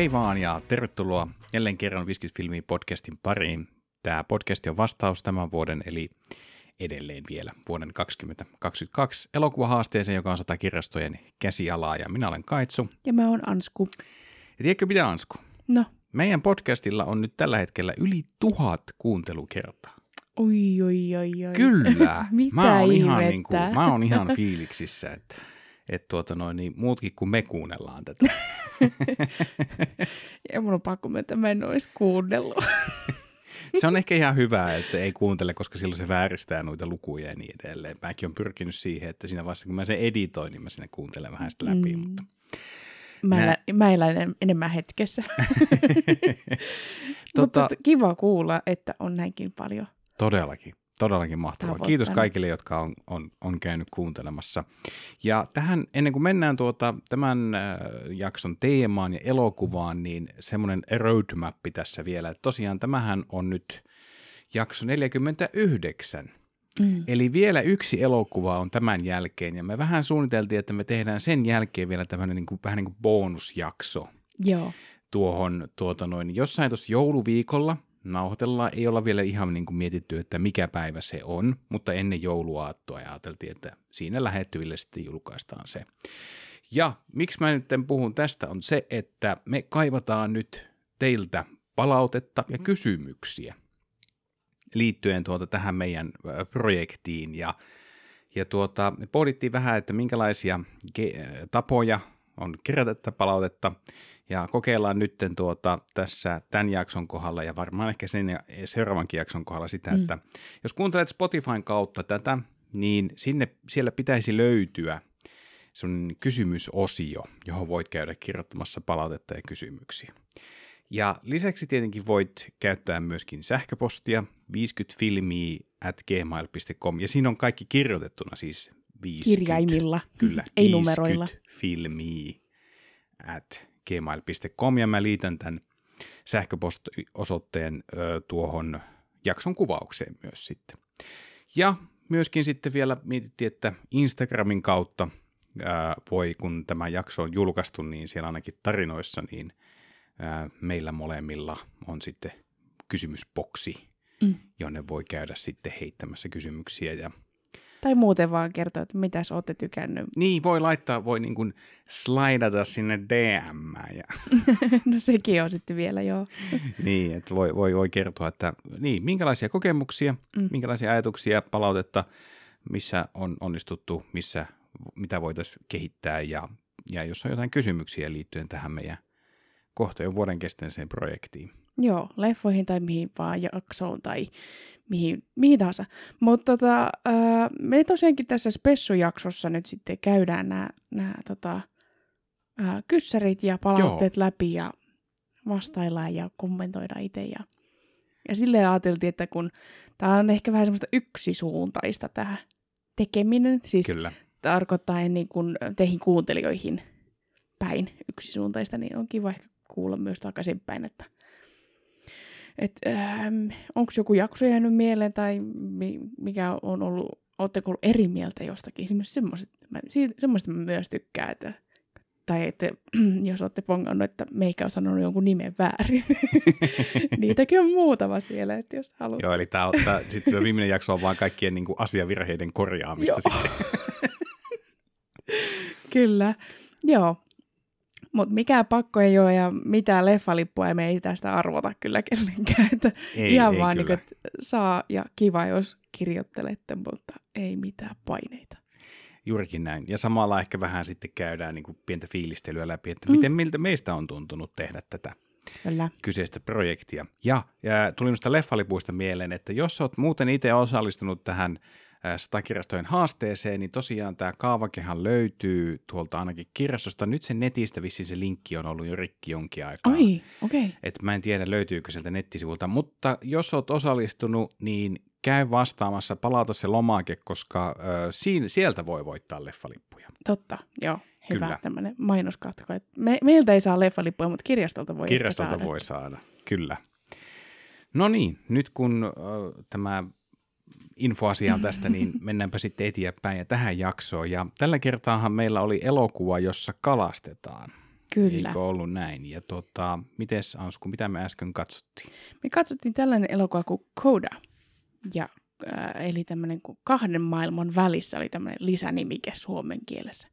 hei vaan ja tervetuloa jälleen kerran 50 filmiä podcastin pariin. Tämä podcast on vastaus tämän vuoden, eli edelleen vielä vuoden 2022 elokuvahaasteeseen, joka on sata kirjastojen käsialaa, ja minä olen Kaitsu. Ja mä oon Ansku. Ja tiedätkö mitä Ansku? No. Meidän podcastilla on nyt tällä hetkellä yli tuhat kuuntelukertaa. Oi, oi, oi, oi. Kyllä. Mitä mä oon ihan, niin kuin, mä oon ihan fiiliksissä, että et tuota noin, niin muutkin kuin me kuunnellaan tätä. Ja mun on pakko myöntää, että mä en ois kuunnellut. Se on ehkä ihan hyvä, että ei kuuntele, koska silloin se vääristää noita lukuja ja niin edelleen. Mäkin on pyrkinyt siihen, että siinä vaiheessa, kun mä sen editoin, niin mä sinne kuuntelen vähän sitä läpi. Mm. Mutta... Mä, Nä- elän, mä elän en- enemmän hetkessä. tota, Mutta kiva kuulla, että on näinkin paljon. todellakin, todellakin mahtavaa. Kiitos kaikille, jotka on, on, on käynyt kuuntelemassa. Ja tähän, ennen kuin mennään tuota, tämän äh, jakson teemaan ja elokuvaan, niin semmoinen roadmappi tässä vielä. Että tosiaan tämähän on nyt jakso 49. Mm. Eli vielä yksi elokuva on tämän jälkeen, ja me vähän suunniteltiin, että me tehdään sen jälkeen vielä tämmöinen niin kuin, vähän niin kuin bonusjakso Joo. tuohon tuota noin, jossain tuossa jouluviikolla nauhoitellaan, ei olla vielä ihan niin kuin mietitty, että mikä päivä se on, mutta ennen jouluaattoa ajateltiin, että siinä lähettyville sitten julkaistaan se. Ja miksi mä nyt puhun tästä on se, että me kaivataan nyt teiltä palautetta ja kysymyksiä liittyen tuota tähän meidän projektiin. Ja, ja tuota, me pohdittiin vähän, että minkälaisia ge- tapoja on kerätä palautetta ja kokeillaan nytten tuota tässä tämän jakson kohdalla ja varmaan ehkä sen ja seuraavankin jakson kohdalla sitä, Mm. että jos kuuntelet Spotifyn kautta tätä, niin sinne, siellä pitäisi löytyä sun kysymysosio, johon voit käydä kirjoittamassa palautetta ja kysymyksiä. Ja lisäksi tietenkin voit käyttää myöskin sähköpostia 50filmi at gmail.com ja siinä on kaikki kirjoitettuna siis 50. Kirjaimilla. Kyllä, Ei numeroilla. filmi at gmail.com ja mä liitän tämän sähköpostiosoitteen ö, tuohon jakson kuvaukseen myös sitten. Ja myöskin sitten vielä mietittiin, että Instagramin kautta ää, voi, kun tämä jakso on julkaistu, niin siellä ainakin tarinoissa, niin ää, meillä molemmilla on sitten kysymysboksi, Mm. jonne voi käydä sitten heittämässä kysymyksiä ja Tai muuten vaan kertoa, että mitä sä ootte tykännyt. Niin, voi laittaa, voi niin kuin slaidata sinne DM. Ja, no sekin on sitten vielä, joo. niin, että voi, voi, voi kertoa, että niin, minkälaisia kokemuksia, mm. Mm. minkälaisia ajatuksia, palautetta, missä on onnistuttu, missä, mitä voitaisiin kehittää ja, ja jos on jotain kysymyksiä liittyen tähän meidän kohta jo vuoden kestäneeseen projektiin. Joo, leffoihin tai mihin vaan jaksoon tai mihin, mihin tahansa. Mutta tota, me tosiaankin tässä spessujaksossa nyt sitten käydään nämä, nämä tota, ää, kyssärit ja palautteet Joo. läpi ja vastaillaan ja kommentoidaan itse. Ja, ja silleen ajateltiin, että kun tämä on ehkä vähän semmoista yksisuuntaista tämä tekeminen, siis Kyllä. tarkoittaen niin kuin teihin kuuntelijoihin päin yksisuuntaista, niin on kiva ehkä kuulla myös takaisinpäin, että et, ähm, onko joku jakso jäänyt mieleen tai mi- mikä on ollut, ootteko ollut eri mieltä jostakin, semmoista, semmoista mä myös tykkään, että tai että jos olette pongannut, että meikä on sanonut jonkun nimen väärin. Niitäkin on muutama siellä, että jos haluat. Joo, eli tämä, sitten tämä viimeinen jakso on vaan kaikkien niin kuin asiavirheiden korjaamista Joo. sitten. Kyllä, joo. Mutta mikään pakko ei ole ja mitään leffalippua ei me ei tästä arvota kyllä kenellekään. Että Ei, ihan ei vaan niin, kyllä. että saa ja kiva, jos kirjoittelette, mutta ei mitään paineita. Juurikin näin. Ja samalla ehkä vähän sitten käydään niin kuin pientä fiilistelyä läpi, että Mm. miten miltä meistä on tuntunut tehdä tätä Kyllä. kyseistä projektia. Ja, ja tuli noista leffalipuista mieleen, että jos olet muuten itse osallistunut tähän äh, satakirjastojen haasteeseen, niin tosiaan tämä kaavakehan löytyy tuolta ainakin kirjastosta. Nyt sen netistä vissiin se linkki on ollut jo rikki jonkin aikaa. Oi, okei. Okay. Et mä en tiedä löytyykö sieltä nettisivulta, mutta jos oot osallistunut, niin käy vastaamassa, palauta se lomake, koska äh, siin, sieltä voi voittaa leffalippuja. Totta, joo. Hyvä Kyllä. tämmöinen mainoskatko. Et Me, meiltä ei saa leffalippuja, mutta kirjastolta voi Kirjastolta saada. voi saada, kyllä. No niin, nyt kun äh, tämä infoasia on tästä, niin mennäänpä sitten eteenpäin ja tähän jaksoon. Ja tällä kertaahan meillä oli elokuva, jossa kalastetaan. Kyllä. Eikö ollut näin? Ja tota, mites Ansku, mitä me äsken katsottiin? Me katsottiin tällainen elokuva kuin Coda. Ja, äh, eli tämmöinen kuin kahden maailman välissä oli tämmöinen lisänimike suomen kielessä.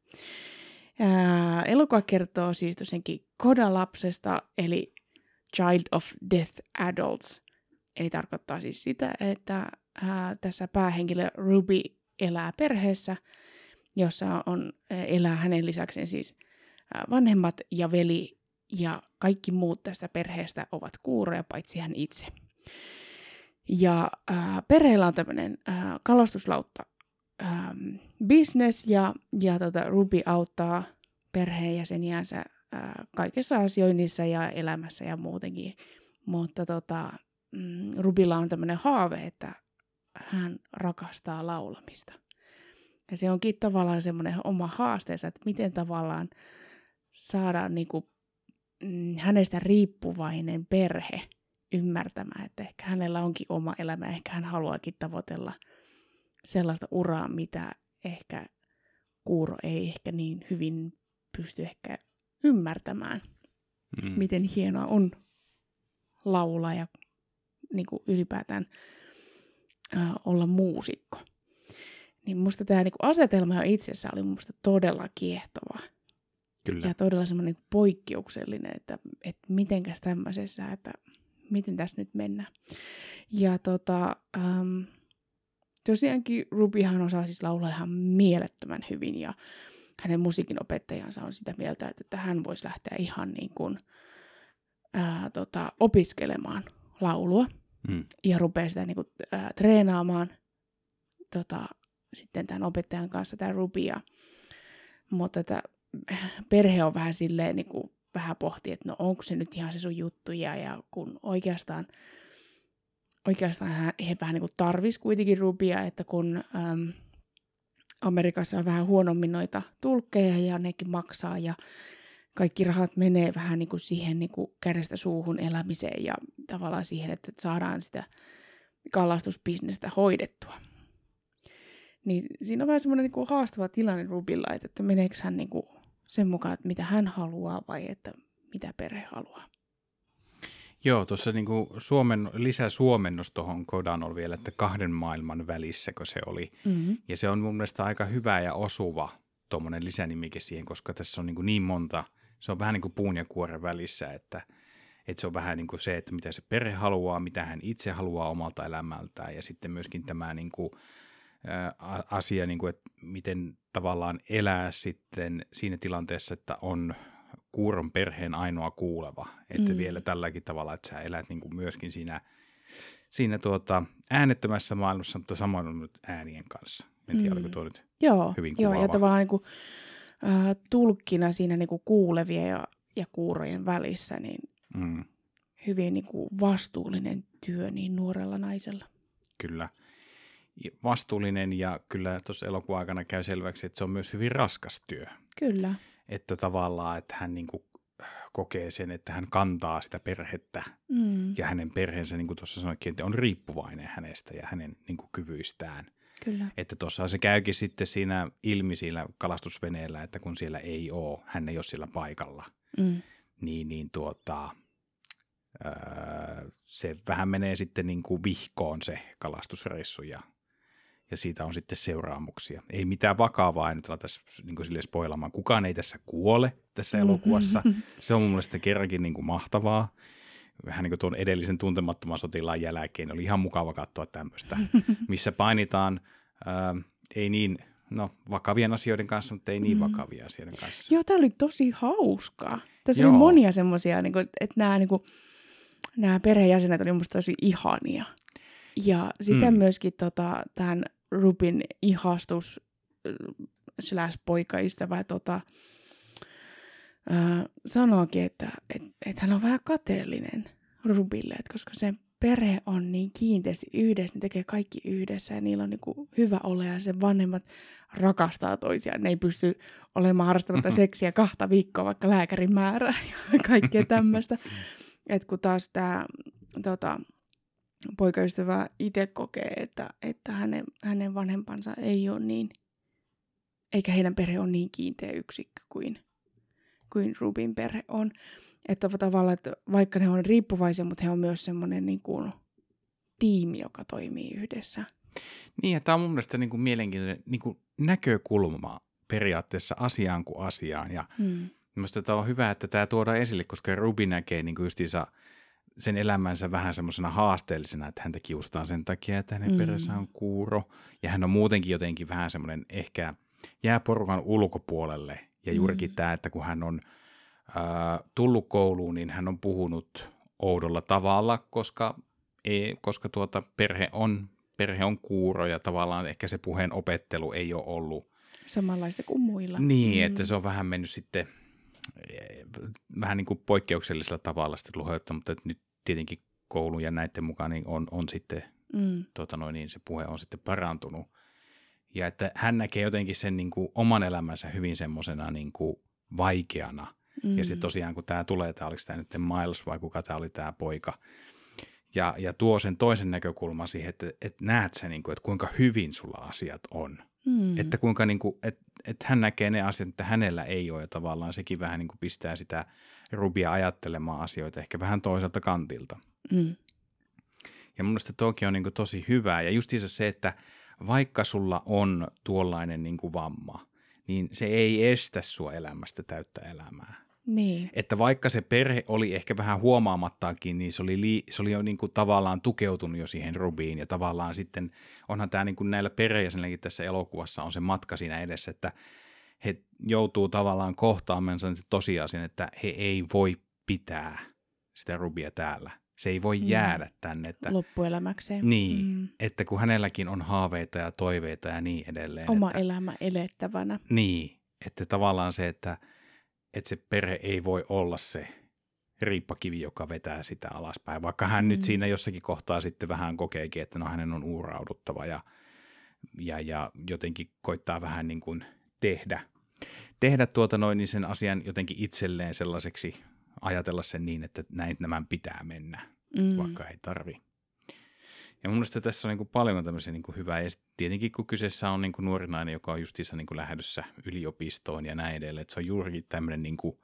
Äh, elokuva kertoo siis tosiaankin Koda-lapsesta, eli Child of Death Adults. Eli tarkoittaa siis sitä, että äh, tässä päähenkilö Ruby elää perheessä, jossa on, elää hänen lisäkseen siis vanhemmat ja veli ja kaikki muut tästä perheestä ovat kuuroja, paitsi hän itse. Ja äh, perheellä on tämmöinen kalastuslautta ähm, business ja, ja tota, Ruby auttaa perheenjäseniänsä äh, kaikessa asioinnissa ja elämässä ja muutenkin. Mutta tota, mm, Rubilla on tämmöinen haave, että hän rakastaa laulamista. Ja se onkin tavallaan semmoinen oma haasteensa, että miten tavallaan saada niinku, mm, hänestä riippuvainen perhe ymmärtämään, että ehkä hänellä onkin oma elämä, ehkä hän haluaakin tavoitella sellaista uraa, mitä ehkä kuuro ei ehkä niin hyvin pysty ehkä ymmärtämään, mm. miten hienoa on laulaa ja niin kuin ylipäätään äh, olla muusikko. Niin musta tämä niin asetelma jo itsessä oli musta todella kiehtova. Kyllä. Ja todella semmoinen poikkeuksellinen, että, että mitenkäs tämmöisessä, että miten tässä nyt mennään. Ja tota, ähm, tosiaankin Rubyhan osaa siis laulaa ihan mielettömän hyvin ja hänen musiikin opettajansa on sitä mieltä, että hän voisi lähteä ihan niin kuin, ää, tota, opiskelemaan laulua mm. ja rupeaa sitä niin kuin, ää, treenaamaan tota, sitten tämän opettajan kanssa, tämä Rubia. Mutta että perhe on vähän silleen, niin kuin, vähän pohti, että no onko se nyt ihan se sun juttu, ja, ja kun oikeastaan, oikeastaan he vähän niin tarvis kuitenkin Rubia, että kun äm, Amerikassa on vähän huonommin noita tulkkeja ja nekin maksaa ja kaikki rahat menee vähän niin kuin siihen niin kuin kädestä suuhun elämiseen ja tavallaan siihen, että saadaan sitä kalastusbisnestä hoidettua. Niin siinä on vähän semmoinen niin kuin haastava tilanne Rubilla, että, että meneekö hän niin kuin sen mukaan, että mitä hän haluaa vai että mitä perhe haluaa. Joo, tuossa niinku Suomen, lisäsuomennos tuohon Kodan on vielä, että kahden maailman välissä, kun se oli. Mm-hmm. Ja se on mun mielestä aika hyvä ja osuva tuommoinen lisänimike siihen, koska tässä on niin, niin monta, se on vähän niin kuin puun ja kuoren välissä, että, että se on vähän niin kuin se, että mitä se perhe haluaa, mitä hän itse haluaa omalta elämältään ja sitten myöskin tämä niin kuin, ä, asia, niin kuin, että miten tavallaan elää sitten siinä tilanteessa, että on kuuron perheen ainoa kuuleva. Että mm. vielä tälläkin tavalla, että sä elät niin kuin myöskin siinä, siinä tuota, äänettömässä maailmassa, mutta samoin on nyt äänien kanssa. En tiedä, mm. oliko tuo nyt joo, hyvin Joo, kuvaava. ja tavallaan niin kuin, äh, tulkkina siinä niin kuin kuulevien ja, ja kuurojen välissä, niin mm. hyvin niin kuin vastuullinen työ niin nuorella naisella. Kyllä. Vastuullinen ja kyllä tuossa elokuvan aikana käy selväksi, että se on myös hyvin raskas työ. Kyllä että tavallaan, että hän niin kuin kokee sen, että hän kantaa sitä perhettä mm. ja hänen perheensä, niin kuin tuossa sanoikin, että on riippuvainen hänestä ja hänen niin kuin kyvyistään. Kyllä. Että tuossa se käykin sitten siinä ilmi siinä kalastusveneellä, että kun siellä ei ole, hän ei ole siellä paikalla, mm. niin, niin tuota, öö, se vähän menee sitten niin kuin vihkoon se kalastusreissu ja ja siitä on sitten seuraamuksia. Ei mitään vakavaa, en nyt ala tässä niin sille spoilamaan. Kukaan ei tässä kuole tässä mm-hmm. elokuvassa. Se on mun mielestä kerrankin niin kuin mahtavaa. Vähän niin kuin tuon edellisen tuntemattoman sotilaan jälkeen oli ihan mukava katsoa tämmöistä, missä painitaan ää, ei niin no, vakavien asioiden kanssa, mutta ei niin mm. vakavia asioiden kanssa. Joo, tämä oli tosi hauskaa. Tässä Joo. oli monia semmoisia, niin että nämä, niin kuin, nämä perheenjäsenet oli musta tosi ihania. Ja sitten mm. myöskin tota, tämän Rubin ihastus slash poikaystävä tota, äh, sanoikin, että et, et hän on vähän kateellinen Rubille, että koska se perhe on niin kiinteästi yhdessä, ne tekee kaikki yhdessä ja niillä on niin hyvä olla ja sen vanhemmat rakastaa toisiaan. Ne ei pysty olemaan harrastamatta seksiä kahta viikkoa, vaikka lääkärin määrää ja kaikkea tämmöistä. Et kun taas tämä tota, poikaystävä itse kokee, että, että hänen, hänen vanhempansa ei ole niin, eikä heidän perhe ole niin kiinteä yksikkö kuin kuin Rubin perhe on. Että tavallaan, että vaikka ne on riippuvaisia, mutta he on myös semmoinen niin kuin, tiimi, joka toimii yhdessä. Niin, ja tämä on mun mielestä niin kuin mielenkiintoinen niin kuin näkökulma periaatteessa asiaan kuin asiaan. Ja mm. Minusta tämä on hyvä, että tämä tuodaan esille, koska Ruby näkee niin kuin justiinsa sen elämänsä vähän semmoisena haasteellisena, että häntä kiusataan sen takia, että hänen mm. perässä on kuuro. Ja hän on muutenkin jotenkin vähän semmoinen ehkä jää porukan ulkopuolelle. Ja juurikin mm. tämä, että kun hän on äh, tullut kouluun, niin hän on puhunut oudolla tavalla, koska, ei, koska tuota perhe on, perhe on kuuro ja tavallaan ehkä se puheen opettelu ei ole ollut samanlaista kuin muilla. Niin, mm. että se on vähän mennyt sitten vähän niin kuin poikkeuksellisella tavalla sitten luhoittaa, mutta nyt tietenkin koulun ja näiden mukaan niin on, on sitten, mm. tota noin, niin se puhe on sitten parantunut. Ja että hän näkee jotenkin sen niin kuin oman elämänsä hyvin semmoisena niin kuin vaikeana. Mm. Ja sitten tosiaan kun tämä tulee, tämä oliko tämä nyt Miles vai kuka tämä oli tämä poika, ja, ja tuo sen toisen näkökulman siihen, että, että näet sen, niin kuin, että kuinka hyvin sulla asiat on. Mm. Että kuinka niin kuin, että, että hän näkee ne asiat, että hänellä ei ole ja tavallaan sekin vähän niin kuin pistää sitä Rubia ajattelemaan asioita ehkä vähän toiselta kantilta. Mm. Ja mun mielestä toki on niin kuin tosi hyvää ja justiinsa se, että vaikka sulla on tuollainen niin kuin vamma, niin se ei estä sua elämästä täyttä elämää. Niin. Että vaikka se perhe oli ehkä vähän huomaamattaakin, niin se oli, li, se oli jo niin kuin tavallaan tukeutunut jo siihen Rubiin. Ja tavallaan sitten onhan tämä niin kuin näillä perheenjäsenilläkin tässä elokuvassa on se matka siinä edessä, että he joutuu tavallaan kohtaamaan sen tosiasian, että he ei voi pitää sitä Rubia täällä. Se ei voi mm. jäädä tänne. Että, Loppuelämäkseen. Niin, mm. että kun hänelläkin on haaveita ja toiveita ja niin edelleen. Oma että, elämä elettävänä. Niin, että tavallaan se, että – että se perhe ei voi olla se riippakivi, joka vetää sitä alaspäin, vaikka hän mm. nyt siinä jossakin kohtaa sitten vähän kokeekin, että no hänen on uurauduttava ja, ja, ja jotenkin koittaa vähän niin kuin tehdä, tehdä tuota noin, niin sen asian jotenkin itselleen sellaiseksi, ajatella sen niin, että näin nämä pitää mennä, mm. vaikka ei tarvi. Ja mun mielestä tässä on niin kuin paljon tämmöisiä niin kuin hyvää. Ja tietenkin kun kyseessä on niin kuin nuori nainen, joka on justiinsa niin kuin lähdössä yliopistoon ja näin edelleen, että se on juurikin tämmöinen niin kuin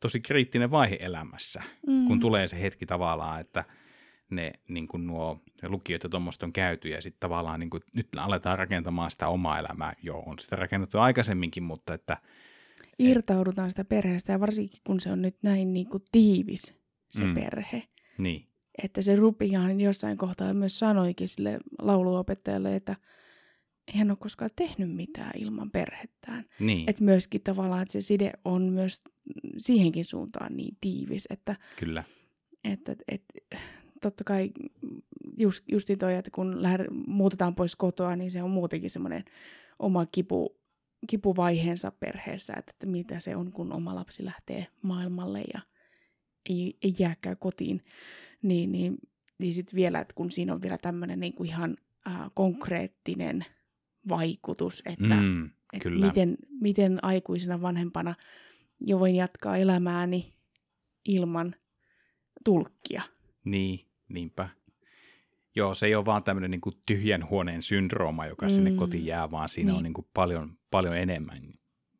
tosi kriittinen vaihe elämässä, mm. kun tulee se hetki tavallaan, että ne niin kuin nuo lukiot ja tuommoista on käyty ja sitten tavallaan niin kuin, nyt aletaan rakentamaan sitä omaa elämää. Joo, on sitä rakennettu aikaisemminkin, mutta että... Irtaudutaan sitä perheestä ja varsinkin kun se on nyt näin niin kuin tiivis se mm. perhe. Niin että se Rubihan jossain kohtaa myös sanoikin sille lauluopettajalle, että hän ole koskaan tehnyt mitään ilman perhettään. Niin. Että myöskin tavallaan, että se side on myös siihenkin suuntaan niin tiivis, että... Kyllä. Että, että, että totta kai just, justin toi, että kun lähde, muutetaan pois kotoa, niin se on muutenkin semmoinen oma kipu, kipuvaiheensa perheessä, että, että mitä se on, kun oma lapsi lähtee maailmalle ja ei, ei jääkään kotiin niin, niin, niin sitten vielä, että kun siinä on vielä tämmöinen niin kuin ihan äh, konkreettinen vaikutus, että, mm, että miten, miten aikuisena vanhempana jo voin jatkaa elämääni ilman tulkkia. Niin, niinpä. Joo, se ei ole vaan tämmöinen niin tyhjän huoneen syndrooma, joka mm. sinne kotiin jää, vaan siinä niin. on niin kuin paljon, paljon enemmän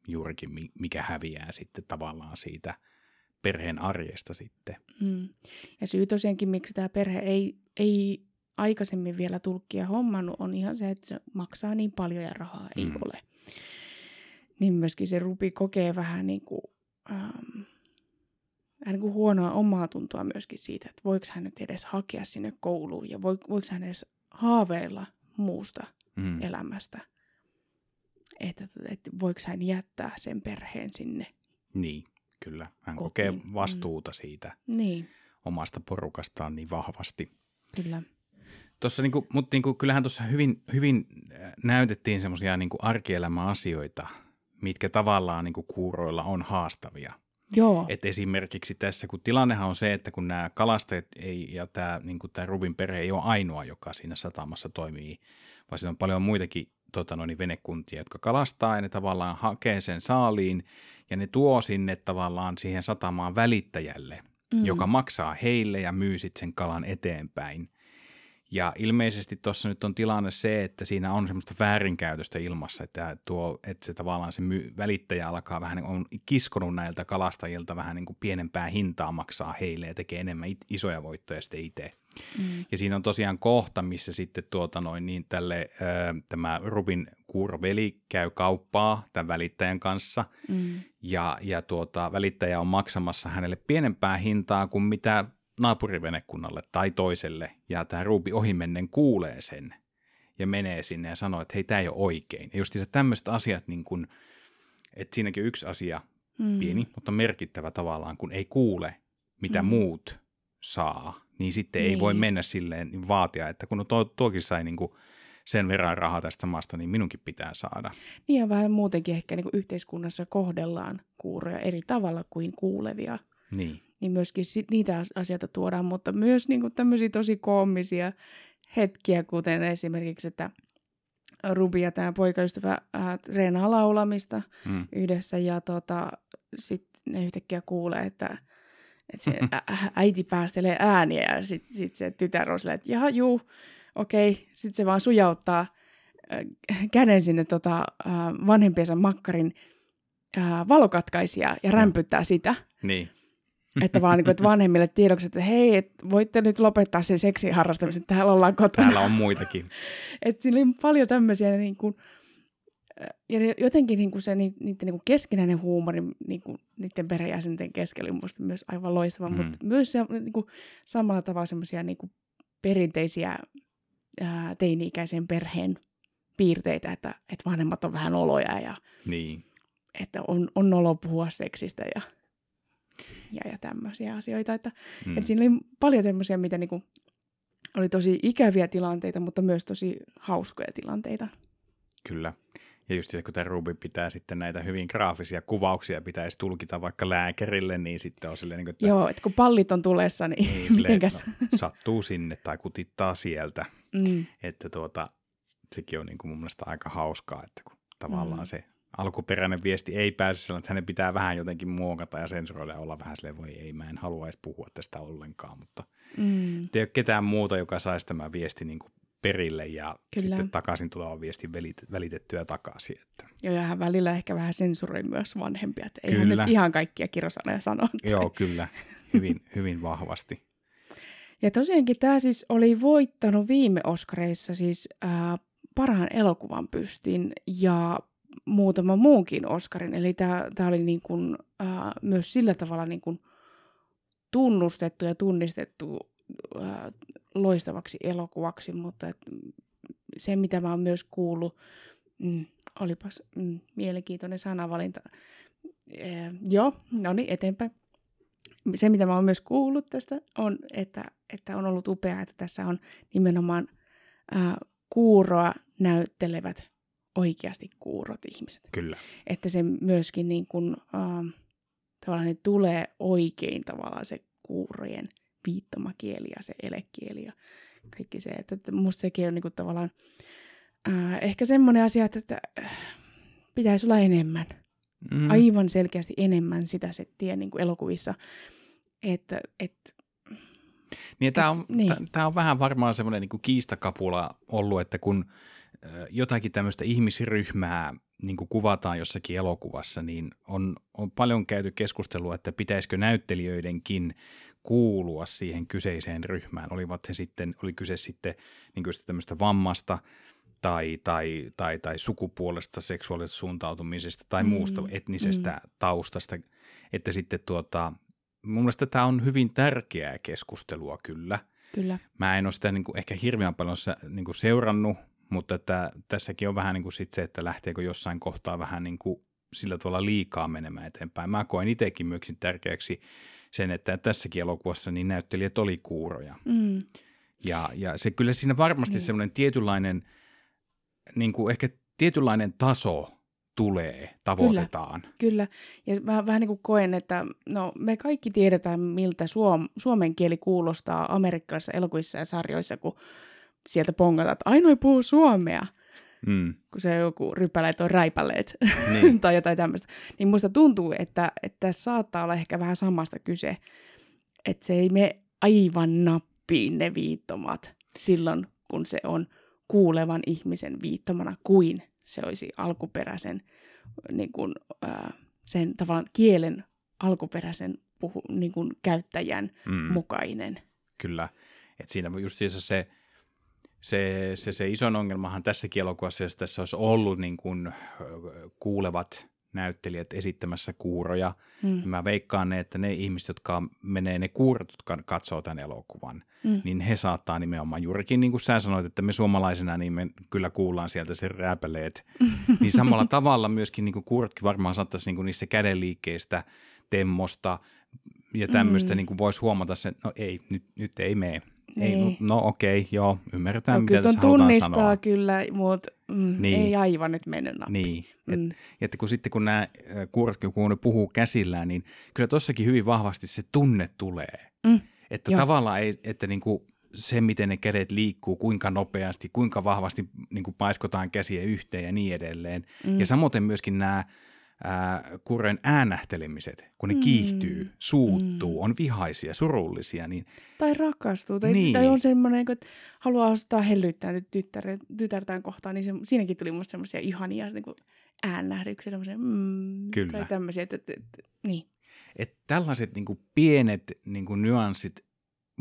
juurikin, mikä häviää sitten tavallaan siitä – perheen arjesta sitten. Mm. Ja syy tosiaankin, miksi tämä perhe ei, ei aikaisemmin vielä tulkkia hommannut, on ihan se, että se maksaa niin paljon ja rahaa ei mm. ole. Niin myöskin se Rupi kokee vähän niin kuin, ähm, vähän niin kuin huonoa omaa tuntoa myöskin siitä, että voiko hän nyt edes hakea sinne kouluun ja voiko hän edes haaveilla muusta mm. elämästä. Että, että voiko hän jättää sen perheen sinne. Niin. Kyllä, hän kotiin. kokee mm. vastuuta siitä niin. omasta porukastaan niin vahvasti. Kyllä. Tuossa, niin kuin, mutta niin kuin, kyllähän tuossa hyvin, hyvin äh, näytettiin semmoisia niin arkielämäasioita, mitkä tavallaan niin kuin kuuroilla on haastavia. Joo. Et esimerkiksi tässä, kun tilannehan on se, että kun nämä kalastajat ei, ja tämä, niin kuin tämä Rubin perhe ei ole ainoa, joka siinä satamassa toimii, vaan siinä on paljon muitakin tota noin, venekuntia, jotka kalastaa ja ne tavallaan hakee sen saaliin ja ne tuo sinne tavallaan siihen satamaan välittäjälle, mm. joka maksaa heille ja myy sitten sen kalan eteenpäin. Ja ilmeisesti tuossa nyt on tilanne se, että siinä on semmoista väärinkäytöstä ilmassa, että, tuo, että se tavallaan se my, välittäjä alkaa vähän, on kiskonut näiltä kalastajilta vähän niin kuin pienempää hintaa maksaa heille ja tekee enemmän it, isoja voittoja sitten itse. Mm. Ja siinä on tosiaan kohta, missä sitten tuota noin, niin tälle, ö, tämä Rubin kuuroveli käy kauppaa tämän välittäjän kanssa, mm. ja, ja tuota, välittäjä on maksamassa hänelle pienempää hintaa kuin mitä naapurivenekunnalle tai toiselle, ja tämä Ruubi ohimennen kuulee sen, ja menee sinne ja sanoo, että hei, tämä ei ole oikein. Ja just tämmöiset asiat, niin kun, että siinäkin yksi asia, mm. pieni, mutta merkittävä tavallaan, kun ei kuule, mitä mm. muut saa, niin sitten niin. ei voi niin. mennä silleen niin vaatia, että kun tuo, tuokin sai niin kuin sen verran rahaa tästä samasta, niin minunkin pitää saada. Niin ja vähän muutenkin ehkä niin kuin yhteiskunnassa kohdellaan kuuroja eri tavalla kuin kuulevia. Niin. Niin myöskin niitä asioita tuodaan, mutta myös niin kuin tämmöisiä tosi koomisia hetkiä, kuten esimerkiksi, että Rubi ja tämä poikaystävä äh, treenaa laulamista mm. yhdessä ja tota, sitten ne yhtäkkiä kuulee, että että se ä- äiti päästelee ääniä ja sitten sit se tytär on silleen, että jaha, juu, okei. Okay. Sitten se vaan sujauttaa äh, käden sinne tota, äh, vanhempiensa makkarin äh, valokatkaisia ja rämpyttää sitä. Niin. Että vaan niin kuin, että vanhemmille tiedoksi, että hei, et voitte nyt lopettaa sen seksin harrastamisen, täällä ollaan kotona. Täällä on muitakin. että siinä oli paljon tämmöisiä niin kuin, ja jotenkin niin kuin se niiden niin kuin keskinäinen huumori niin kuin niiden perheenjäsenten keskellä oli minusta myös aivan loistava, mm. mutta myös se, niin kuin, samalla tavalla semmoisia niin perinteisiä ää, teini-ikäisen perheen piirteitä, että, että vanhemmat on vähän oloja ja niin. että on, on olo puhua seksistä ja, ja, ja tämmöisiä asioita. Että, mm. että siinä oli paljon semmoisia, mitä niin kuin, oli tosi ikäviä tilanteita, mutta myös tosi hauskoja tilanteita. Kyllä. Ja just se, kun tämä Ruby pitää sitten näitä hyvin graafisia kuvauksia, pitäisi tulkita vaikka lääkärille, niin sitten on silleen, niin kuin, että... Joo, että kun pallit on tulessa, niin, niin mitenkäs? No, sattuu sinne tai kutittaa sieltä. Mm. Että tuota, sekin on niin kuin mun mielestä aika hauskaa, että kun tavallaan mm. se alkuperäinen viesti ei pääse sellainen, että hänen pitää vähän jotenkin muokata ja sensuroida ja olla vähän silleen, voi ei, mä en halua edes puhua tästä ollenkaan, mutta mm. ei ole ketään muuta, joka saisi tämä viesti niin kuin perille ja Kyllä. sitten takaisin tuleva viesti välitettyä takaisin. Että. Joo, ja hän välillä ehkä vähän sensuroi myös vanhempia, että eihän nyt ihan kaikkia kirosanoja sano. Joo, kyllä, hyvin, hyvin vahvasti. Ja tosiaankin tämä siis oli voittanut viime Oscareissa siis äh, parhaan elokuvan pystin ja muutama muunkin Oscarin. Eli tämä oli niin kuin, äh, myös sillä tavalla niin kuin tunnustettu ja tunnistettu äh, loistavaksi elokuvaksi, mutta et se, mitä mä oon myös kuullut, mm, olipas mm, mielenkiintoinen sanavalinta. E, joo, no niin, eteenpäin. Se, mitä mä oon myös kuullut tästä, on, että, että on ollut upeaa, että tässä on nimenomaan ää, kuuroa näyttelevät oikeasti kuurot ihmiset. Kyllä. Että se myöskin niin kuin, ää, tavallaan ne tulee oikein tavallaan se kuurojen viittomakieli ja se elekieli ja kaikki se. Että, että musta sekin on niinku tavallaan ää, ehkä semmoinen asia, että, että äh, pitäisi olla enemmän. Mm. Aivan selkeästi enemmän sitä settiä niin kuin elokuvissa. Että, et, niin, tämä on, niin. On vähän varmaan semmoinen niin kiistakapula ollut, että kun jotakin tämmöistä ihmisryhmää niin kuin kuvataan jossakin elokuvassa, niin on, on paljon käyty keskustelua, että pitäisikö näyttelijöidenkin kuulua siihen kyseiseen ryhmään. Olivat he sitten, oli kyse sitten niin kuin tämmöistä vammasta tai, tai, tai, tai sukupuolesta, seksuaalisesta suuntautumisesta tai mm. muusta etnisestä mm. taustasta, että sitten tuota, mun mielestä tämä on hyvin tärkeää keskustelua kyllä. Kyllä. Mä en ole sitä niin kuin ehkä hirveän paljon niin kuin seurannut, mutta että tässäkin on vähän niin kuin sit se, että lähteekö jossain kohtaa vähän niin kuin sillä tavalla liikaa menemään eteenpäin. Mä koen itsekin myöskin tärkeäksi sen, että tässäkin elokuvassa niin näyttelijät oli kuuroja. Mm. Ja, ja se kyllä siinä varmasti niin. semmoinen tietynlainen, niin kuin ehkä tietynlainen taso tulee, tavoitetaan. Kyllä, kyllä. ja mä vähän niin kuin koen, että no, me kaikki tiedetään, miltä suom, suomen kieli kuulostaa amerikkalaisissa elokuvissa ja sarjoissa, kun sieltä pongataan, että ainoa puhuu suomea – mm. kun se joku rypäleet on räipäleet niin. tai jotain tämmöistä. Niin musta tuntuu, että, että tässä saattaa olla ehkä vähän samasta kyse, että se ei mene aivan nappiin ne viittomat. silloin, kun se on kuulevan ihmisen viittomana kuin se olisi alkuperäisen niin kuin, äh, sen tavan kielen alkuperäisen puhu, niin kuin käyttäjän mm. mukainen. Kyllä. Et siinä justiinsa se, se, se, se ison ongelmahan tässäkin elokuvassa, jos tässä olisi ollut niin kuin kuulevat näyttelijät esittämässä kuuroja, mm. niin mä veikkaan ne, että ne ihmiset, jotka menee, ne kuurot, jotka katsoo tämän elokuvan, mm. niin he saattaa nimenomaan juurikin, niin kuin sä sanoit, että me suomalaisena, niin me kyllä kuullaan sieltä se rääpäleet, niin samalla tavalla myöskin niin kuin kuurotkin varmaan saattaisi niin kuin niissä kädenliikkeistä, temmosta ja tämmöistä mm. niin kuin voisi huomata sen, no ei, nyt, nyt ei mene. Ei, no, niin. no okei, okay, joo, ymmärretään, no, mitä tässä tunnistaa sanoa. kyllä, mutta mm, niin. ei aivan nyt mennyt nappi. Niin, mm. et, että kun sitten kun nämä kuurotkin, kun ne puhuu käsillään, niin kyllä tossakin hyvin vahvasti se tunne tulee. Mm. Että joo. tavallaan ei, että niin kuin se, miten ne kädet liikkuu, kuinka nopeasti, kuinka vahvasti niin kuin paiskotaan käsiä yhteen ja niin edelleen. Mm. Ja samoin myöskin nämä kurren äänähtelemiset, kun ne mm. kiihtyy, suuttuu, mm. on vihaisia, surullisia. Niin... Tai rakastuu. Tai, niin. tai on semmoinen, että haluaa ostaa hellyttää tytär, tytärtään kohtaan, niin se, siinäkin tuli musta semmoisia ihania niin kuin äänähdyksiä, semmoisia mm, Kyllä. tai tämmöisiä. Että, että, että, niin. Et tällaiset niin kuin pienet niin kuin nyanssit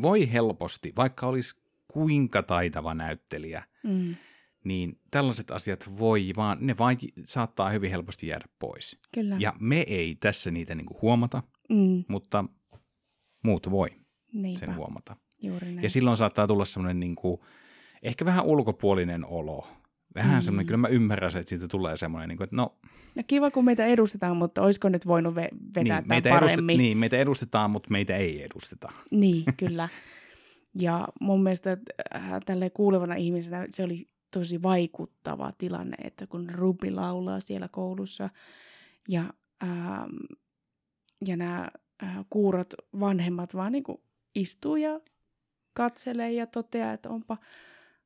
voi helposti, vaikka olisi kuinka taitava näyttelijä, mm niin tällaiset asiat voi vaan, ne vain saattaa hyvin helposti jäädä pois. Kyllä. Ja me ei tässä niitä niinku huomata, mm. mutta muut voi Niinpä. sen huomata. Juuri näin. Ja silloin saattaa tulla semmoinen niinku, ehkä vähän ulkopuolinen olo. Vähän mm. semmoinen, kyllä mä ymmärrän että siitä tulee semmoinen, niin että no... No kiva, kun meitä edustetaan, mutta olisiko nyt voinut ve- vetää niin, meitä paremmin? Edustet, niin, meitä edustetaan, mutta meitä ei edusteta. Niin, kyllä. Ja mun mielestä äh, tälle kuulevana ihmisenä se oli tosi vaikuttava tilanne, että kun Ruby laulaa siellä koulussa ja, ää, ja nämä ää, kuurot vanhemmat vaan niin istuu ja katselee ja toteaa, että onpa,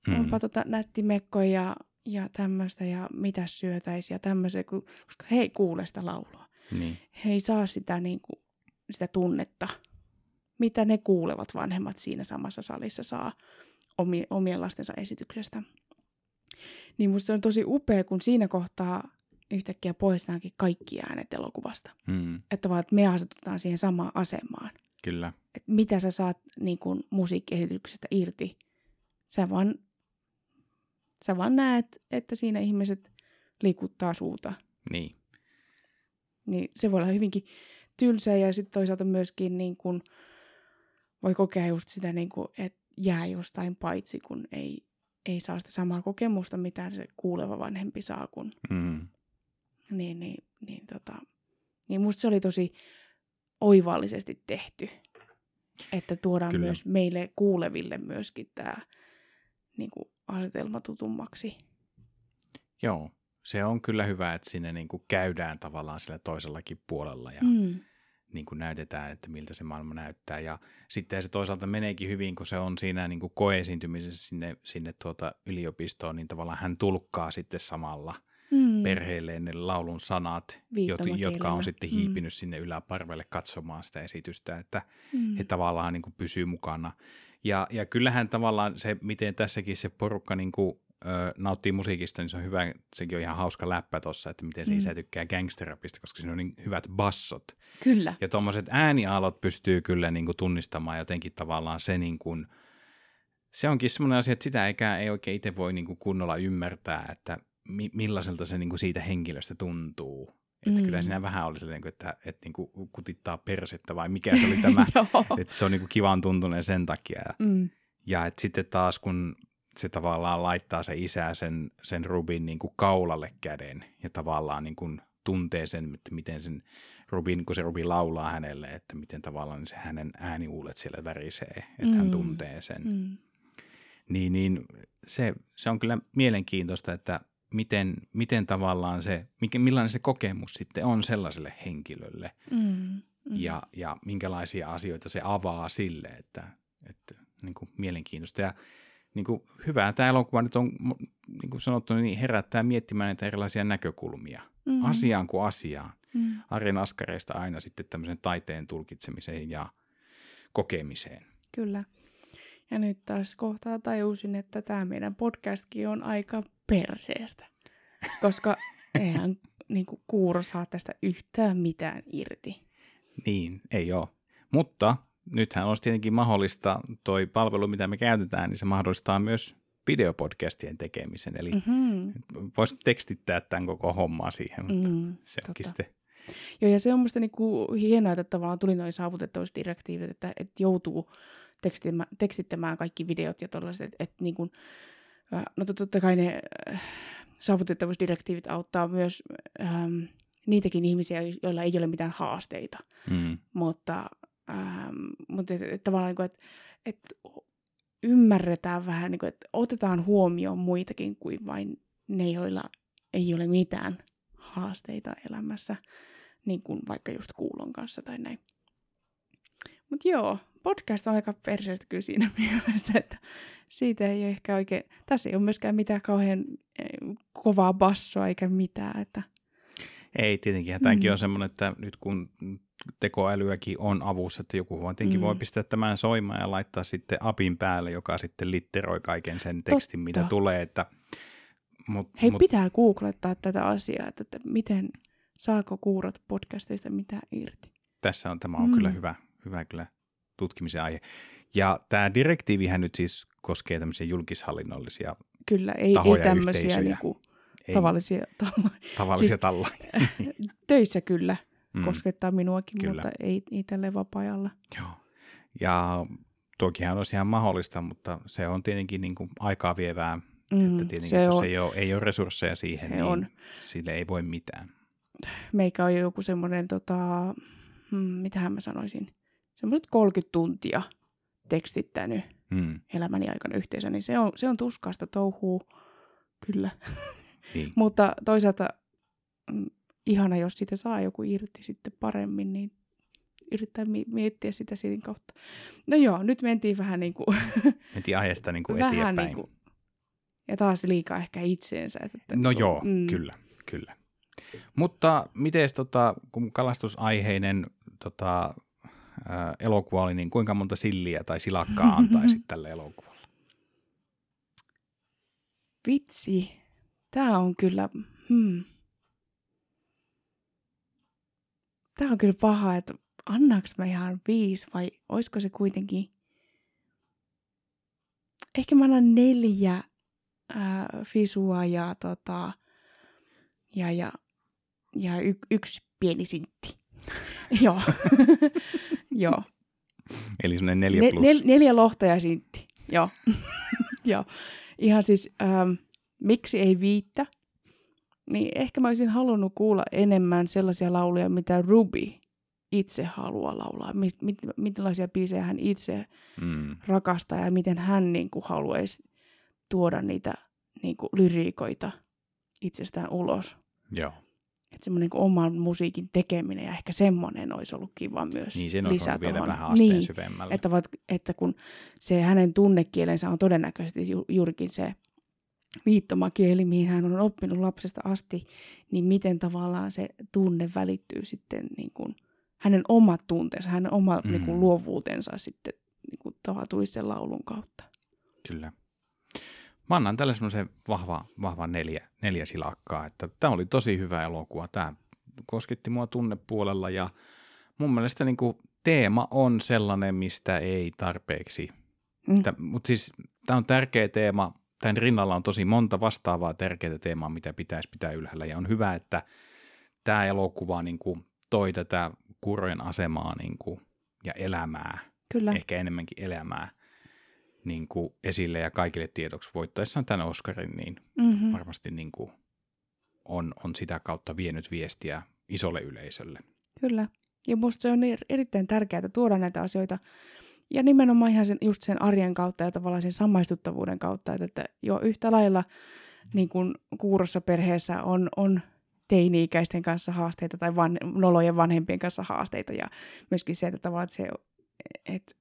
mm. onpa tota nätti mekko ja, ja tämmöistä ja mitä syötäisiä ja tämmöisiä, koska he ei kuule sitä laulua. Niin. He ei saa sitä, niin kuin, sitä tunnetta, mitä ne kuulevat vanhemmat siinä samassa salissa saa omien lastensa esityksestä. Niin musta se on tosi upea, kun siinä kohtaa yhtäkkiä poistetaankin kaikki äänet elokuvasta. Mm. Että vaan, että me asetutaan siihen samaan asemaan. Kyllä. Että mitä sä saat niin kuin, musiikkiesityksestä irti. Sä vaan, sä vaan näet, että siinä ihmiset liikuttaa suuta. Niin. Niin se voi olla hyvinkin tylsää ja sitten toisaalta myöskin niin kuin, voi kokea just sitä, niin kuin, että jää jostain paitsi, kun ei ei saa sitä samaa kokemusta, mitä se kuuleva vanhempi saa. Kun... Mm. Niin, niin, niin, tota... niin musta se oli tosi oivallisesti tehty, että tuodaan kyllä. myös meille kuuleville myöskin tämä niin kuin asetelma tutummaksi. Joo, se on kyllä hyvä, että sinne niin kuin käydään tavallaan sillä toisellakin puolella ja mm niin kuin näytetään, että miltä se maailma näyttää. Ja sitten se toisaalta meneekin hyvin, kun se on siinä niin kuin koeesiintymisessä sinne, sinne tuota yliopistoon, niin tavallaan hän tulkkaa sitten samalla mm. perheelleen ne laulun sanat, jotka on sitten mm. hiipinyt mm. sinne yläparvelle katsomaan sitä esitystä, että mm. he tavallaan niin kuin pysyy mukana. Ja, ja kyllähän tavallaan se, miten tässäkin se porukka niin kuin ö, nauttii musiikista, niin se on hyvä, sekin on ihan hauska läppä tossa, että miten se mm. isä tykkää gangsterapista, koska siinä on niin hyvät bassot. Kyllä. Ja tuommoiset äänialot pystyy kyllä niin kuin tunnistamaan jotenkin tavallaan se niin kuin, se onkin semmoinen asia, että sitä eikä ei oikein itse voi niin kuin kunnolla ymmärtää, että mi- millaiselta se niin kuin siitä henkilöstä tuntuu. Että mm. kyllä siinä vähän oli sellainen, että, että niin kuin kutittaa persettä vai mikä se oli tämä, että se on niin kuin kivan tuntuneen sen takia. Mm. Ja että sitten taas kun se tavallaan laittaa se isä sen, sen Rubin niin kuin kaulalle käden ja tavallaan niin kuin tuntee sen, että miten sen Rubin, kun se Rubin laulaa hänelle, että miten tavallaan se hänen ääniuulet siellä värisee, että mm. hän tuntee sen. Mm. Niin, niin se, se on kyllä mielenkiintoista, että miten, miten tavallaan se, mikä, millainen se kokemus sitten on sellaiselle henkilölle mm. Mm. Ja, ja minkälaisia asioita se avaa sille, että, että niin kuin mielenkiintoista. Ja niin kuin, hyvää tämä elokuva nyt on, niin kuin sanottu, niin herättää miettimään näitä erilaisia näkökulmia mm-hmm. asiaan kuin asiaan. Mm. Arjen askareista aina sitten tämmöisen taiteen tulkitsemiseen ja kokemiseen. Kyllä. Ja nyt taas kohtaa tajusin, että tämä meidän podcastkin on aika perseestä. Koska eihän niin kuin, kuuro saa tästä yhtään mitään irti. Niin, ei ole. Mutta nythän olisi tietenkin mahdollista, toi palvelu, mitä me käytetään, niin se mahdollistaa myös videopodcastien tekemisen. Eli mm-hmm. voisi tekstittää tämän koko hommaa siihen, mutta mm, se onkin sitten Joo, ja se on musta niinku hienoa, että tavallaan tuli noin saavutettavuusdirektiivit, että, että joutuu tekstittämään, tekstittämään kaikki videot ja tollaiset, että, että niinku, no totta kai ne saavutettavuusdirektiivit auttaa myös ähm, niitäkin ihmisiä, joilla ei ole mitään haasteita. Mm. Mutta, ähm, mutta et, et, tavallaan, niin kuin, että, että ymmärretään vähän, niin kuin, että otetaan huomioon muitakin kuin vain ne, joilla ei ole mitään haasteita elämässä, niin kuin vaikka just kuulon kanssa tai näin. Mutta joo, podcast on aika perseestä kyllä siinä mielessä, että siitä ei ehkä oikein, tässä ei ole myöskään mitään kauhean eh, kovaa bassoa eikä mitään, että ei, tietenkin. Tämäkin mm. on semmoinen, että nyt kun tekoälyäkin on avussa, että joku tietenkin mm. voi pistää tämän soimaan ja laittaa sitten apin päälle, joka sitten litteroi kaiken sen tekstin, Totta. mitä tulee. Että, mut, Hei, mut... pitää googlettaa tätä asiaa, että, että miten saako kuurat podcasteista mitä irti. Tässä on, tämä on mm. kyllä hyvä, hyvä kyllä tutkimisen aihe. Ja tämä direktiivihän nyt siis koskee tämmöisiä julkishallinnollisia Kyllä, ei, tahoja, ei tämmöisiä niinku ei, tavallisia tallaajia. Tavallisia siis, tallaajia. töissä kyllä mm. koskettaa minuakin, kyllä. mutta ei, ei tälle vapaa-ajalla. Joo. Ja tokihan olisi ihan mahdollista, mutta se on tietenkin niin kuin aikaa vievää. Mm, että tietenkin, se jos on. Ei, ole, ei ole resursseja siihen, niin on. sille ei voi mitään. Meikä on joku semmoinen, tota, hmm, mitähän mä sanoisin, semmoiset 30 tuntia tekstittänyt mm. elämäni aikana yhteensä, niin se on, se on tuskaista touhuu, kyllä. Niin. Mutta toisaalta mm, ihana, jos siitä saa joku irti sitten paremmin, niin yrittää miettiä sitä siinä kautta. No joo, nyt mentiin vähän niin kuin... mentiin aiheesta niin kuin eteenpäin. Niin kuin, ja taas liikaa ehkä itseensä. Että, no niin kuin, joo, mm. kyllä, kyllä. Mutta miten tota, kun kalastusaiheinen tota, ää, elokuva oli, niin kuinka monta silliä tai silakkaa antaisit tälle elokuvalle? Vitsi, Tämä on kyllä, hmm. Tämä on kyllä paha, että annaaks mä ihan viisi vai olisiko se kuitenkin... Ehkä mä annan neljä ää, fisua ja, tota, ja, ja, ja y, yksi pieni sintti. Joo. Joo. Eli semmoinen neljä plus. Ne, nel, neljä lohta ja sintti. Joo. Joo. Ihan siis... Ähm, miksi ei viittä, niin ehkä mä olisin halunnut kuulla enemmän sellaisia lauluja, mitä Ruby itse haluaa laulaa. Mit, mit, millaisia biisejä hän itse mm. rakastaa ja miten hän niin kuin, haluaisi tuoda niitä niin kuin, lyriikoita itsestään ulos. Joo. Että semmoinen niin oman musiikin tekeminen ja ehkä semmoinen olisi ollut kiva myös Niin, sen olisi vielä vähän asteen niin, syvemmälle. Että, että kun se hänen tunnekielensä on todennäköisesti ju, juurikin se viittomakieli, mihin hän on oppinut lapsesta asti, niin miten tavallaan se tunne välittyy sitten niin kuin hänen omat tunteensa, hänen oma mm. niin kuin, luovuutensa sitten niin kuin, tulisi sen laulun kautta. Kyllä. Mä annan tälle semmoisen vahva, vahva neljä, neljä silakkaa, että tämä oli tosi hyvä elokuva. Tämä kosketti mua tunnepuolella ja mun mielestä niin kuin, teema on sellainen, mistä ei tarpeeksi. Mm. Mutta siis tämä on tärkeä teema tämän rinnalla on tosi monta vastaavaa tärkeää teemaa, mitä pitäisi pitää ylhäällä. Ja on hyvä, että tämä elokuva niin kuin, toi tätä kurojen asemaa niin kuin, ja elämää, Kyllä. ehkä enemmänkin elämää niin kuin, esille ja kaikille tiedoksi voittaessaan tämän Oscarin, niin mm-hmm. varmasti niin kuin, on, on sitä kautta vienyt viestiä isolle yleisölle. Kyllä. Ja minusta se on erittäin tärkeää tuoda näitä asioita ja nimenomaan ihan sen, just sen arjen kautta ja tavallaan sen samaistuttavuuden kautta, että, että jo yhtä lailla niin kuin kuurossa perheessä on, on teini-ikäisten kanssa haasteita tai van, nolojen vanhempien kanssa haasteita ja myöskin se, että tavallaan että se, että,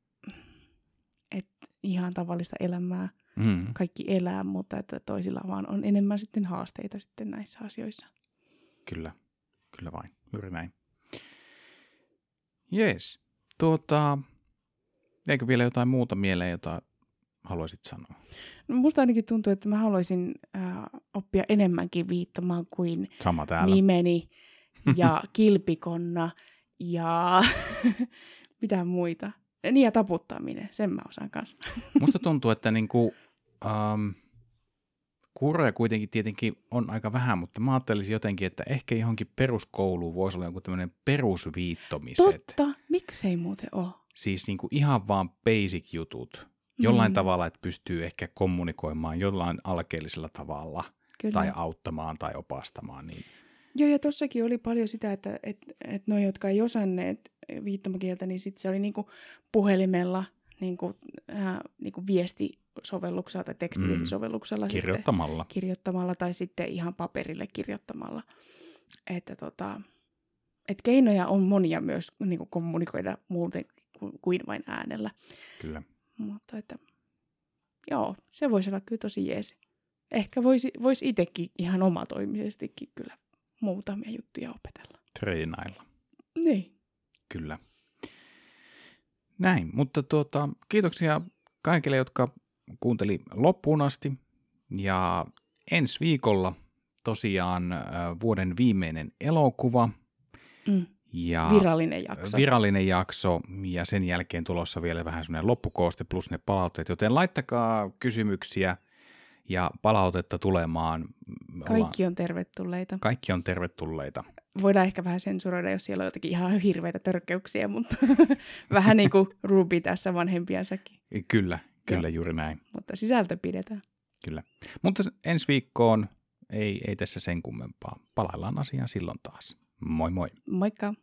että ihan tavallista elämää mm. kaikki elää, mutta että toisilla vaan on enemmän sitten haasteita sitten näissä asioissa. Kyllä, kyllä vain, juuri näin. Jees, tuota, Eikö vielä jotain muuta mieleen, jota haluaisit sanoa? No, musta ainakin tuntuu, että mä haluaisin äh, oppia enemmänkin viittamaan kuin Sama täällä. nimeni ja kilpikonna ja mitä muita. Niin ja taputtaminen, sen mä osaan kanssa. Musta tuntuu, että niinku, ähm, kuuroja kuitenkin tietenkin on aika vähän, mutta mä ajattelisin jotenkin, että ehkä johonkin peruskouluun voisi olla joku tämmöinen perusviittomiset. Totta, miksei muuten ole? Siis niinku ihan vaan basic jutut. Jollain Mm. tavalla, että pystyy ehkä kommunikoimaan jollain alkeellisella tavalla Kyllä. tai auttamaan tai opastamaan. Niin Joo, ja tossakin oli paljon sitä, että et, et noi, jotka ei osanneet viittomakieltä, niin sit se oli niinku puhelimella niinku, äh, niinku viestisovelluksella tai tekstiviestisovelluksella sitten kirjoittamalla. kirjoittamalla tai sitten ihan paperille kirjoittamalla. Että tota, et keinoja on monia myös niinku kommunikoida muuten kuin, kuin vain äänellä. Kyllä. Mutta että, joo, se voisi olla kyllä tosi jees. Ehkä voisi vois itsekin ihan omatoimisestikin kyllä muutamia juttuja opetella. Treenailla. Niin. Kyllä. Näin, mutta tuota, kiitoksia kaikille, jotka kuunteli loppuun asti. Ja ensi viikolla tosiaan vuoden viimeinen elokuva Mm. ja Virallinen jakso. virallinen jakso ja sen jälkeen tulossa vielä vähän semmoinen loppukooste plus ne palautteet, joten laittakaa kysymyksiä ja palautetta tulemaan. Me ollaan- Kaikki on tervetulleita. kaikki on tervetulleita. Voidaan ehkä vähän sensuroida, jos siellä on jotakin ihan hirveitä törkeyksiä, mutta vähän niin kuin Ruby tässä vanhempiansakin. Kyllä, kyllä Joo. juuri näin. Mutta sisältö pidetään. Kyllä. Mutta ensi viikkoon ei, ei tässä sen kummempaa. Palaillaan asiaan silloin taas. Moi moi. Moikka!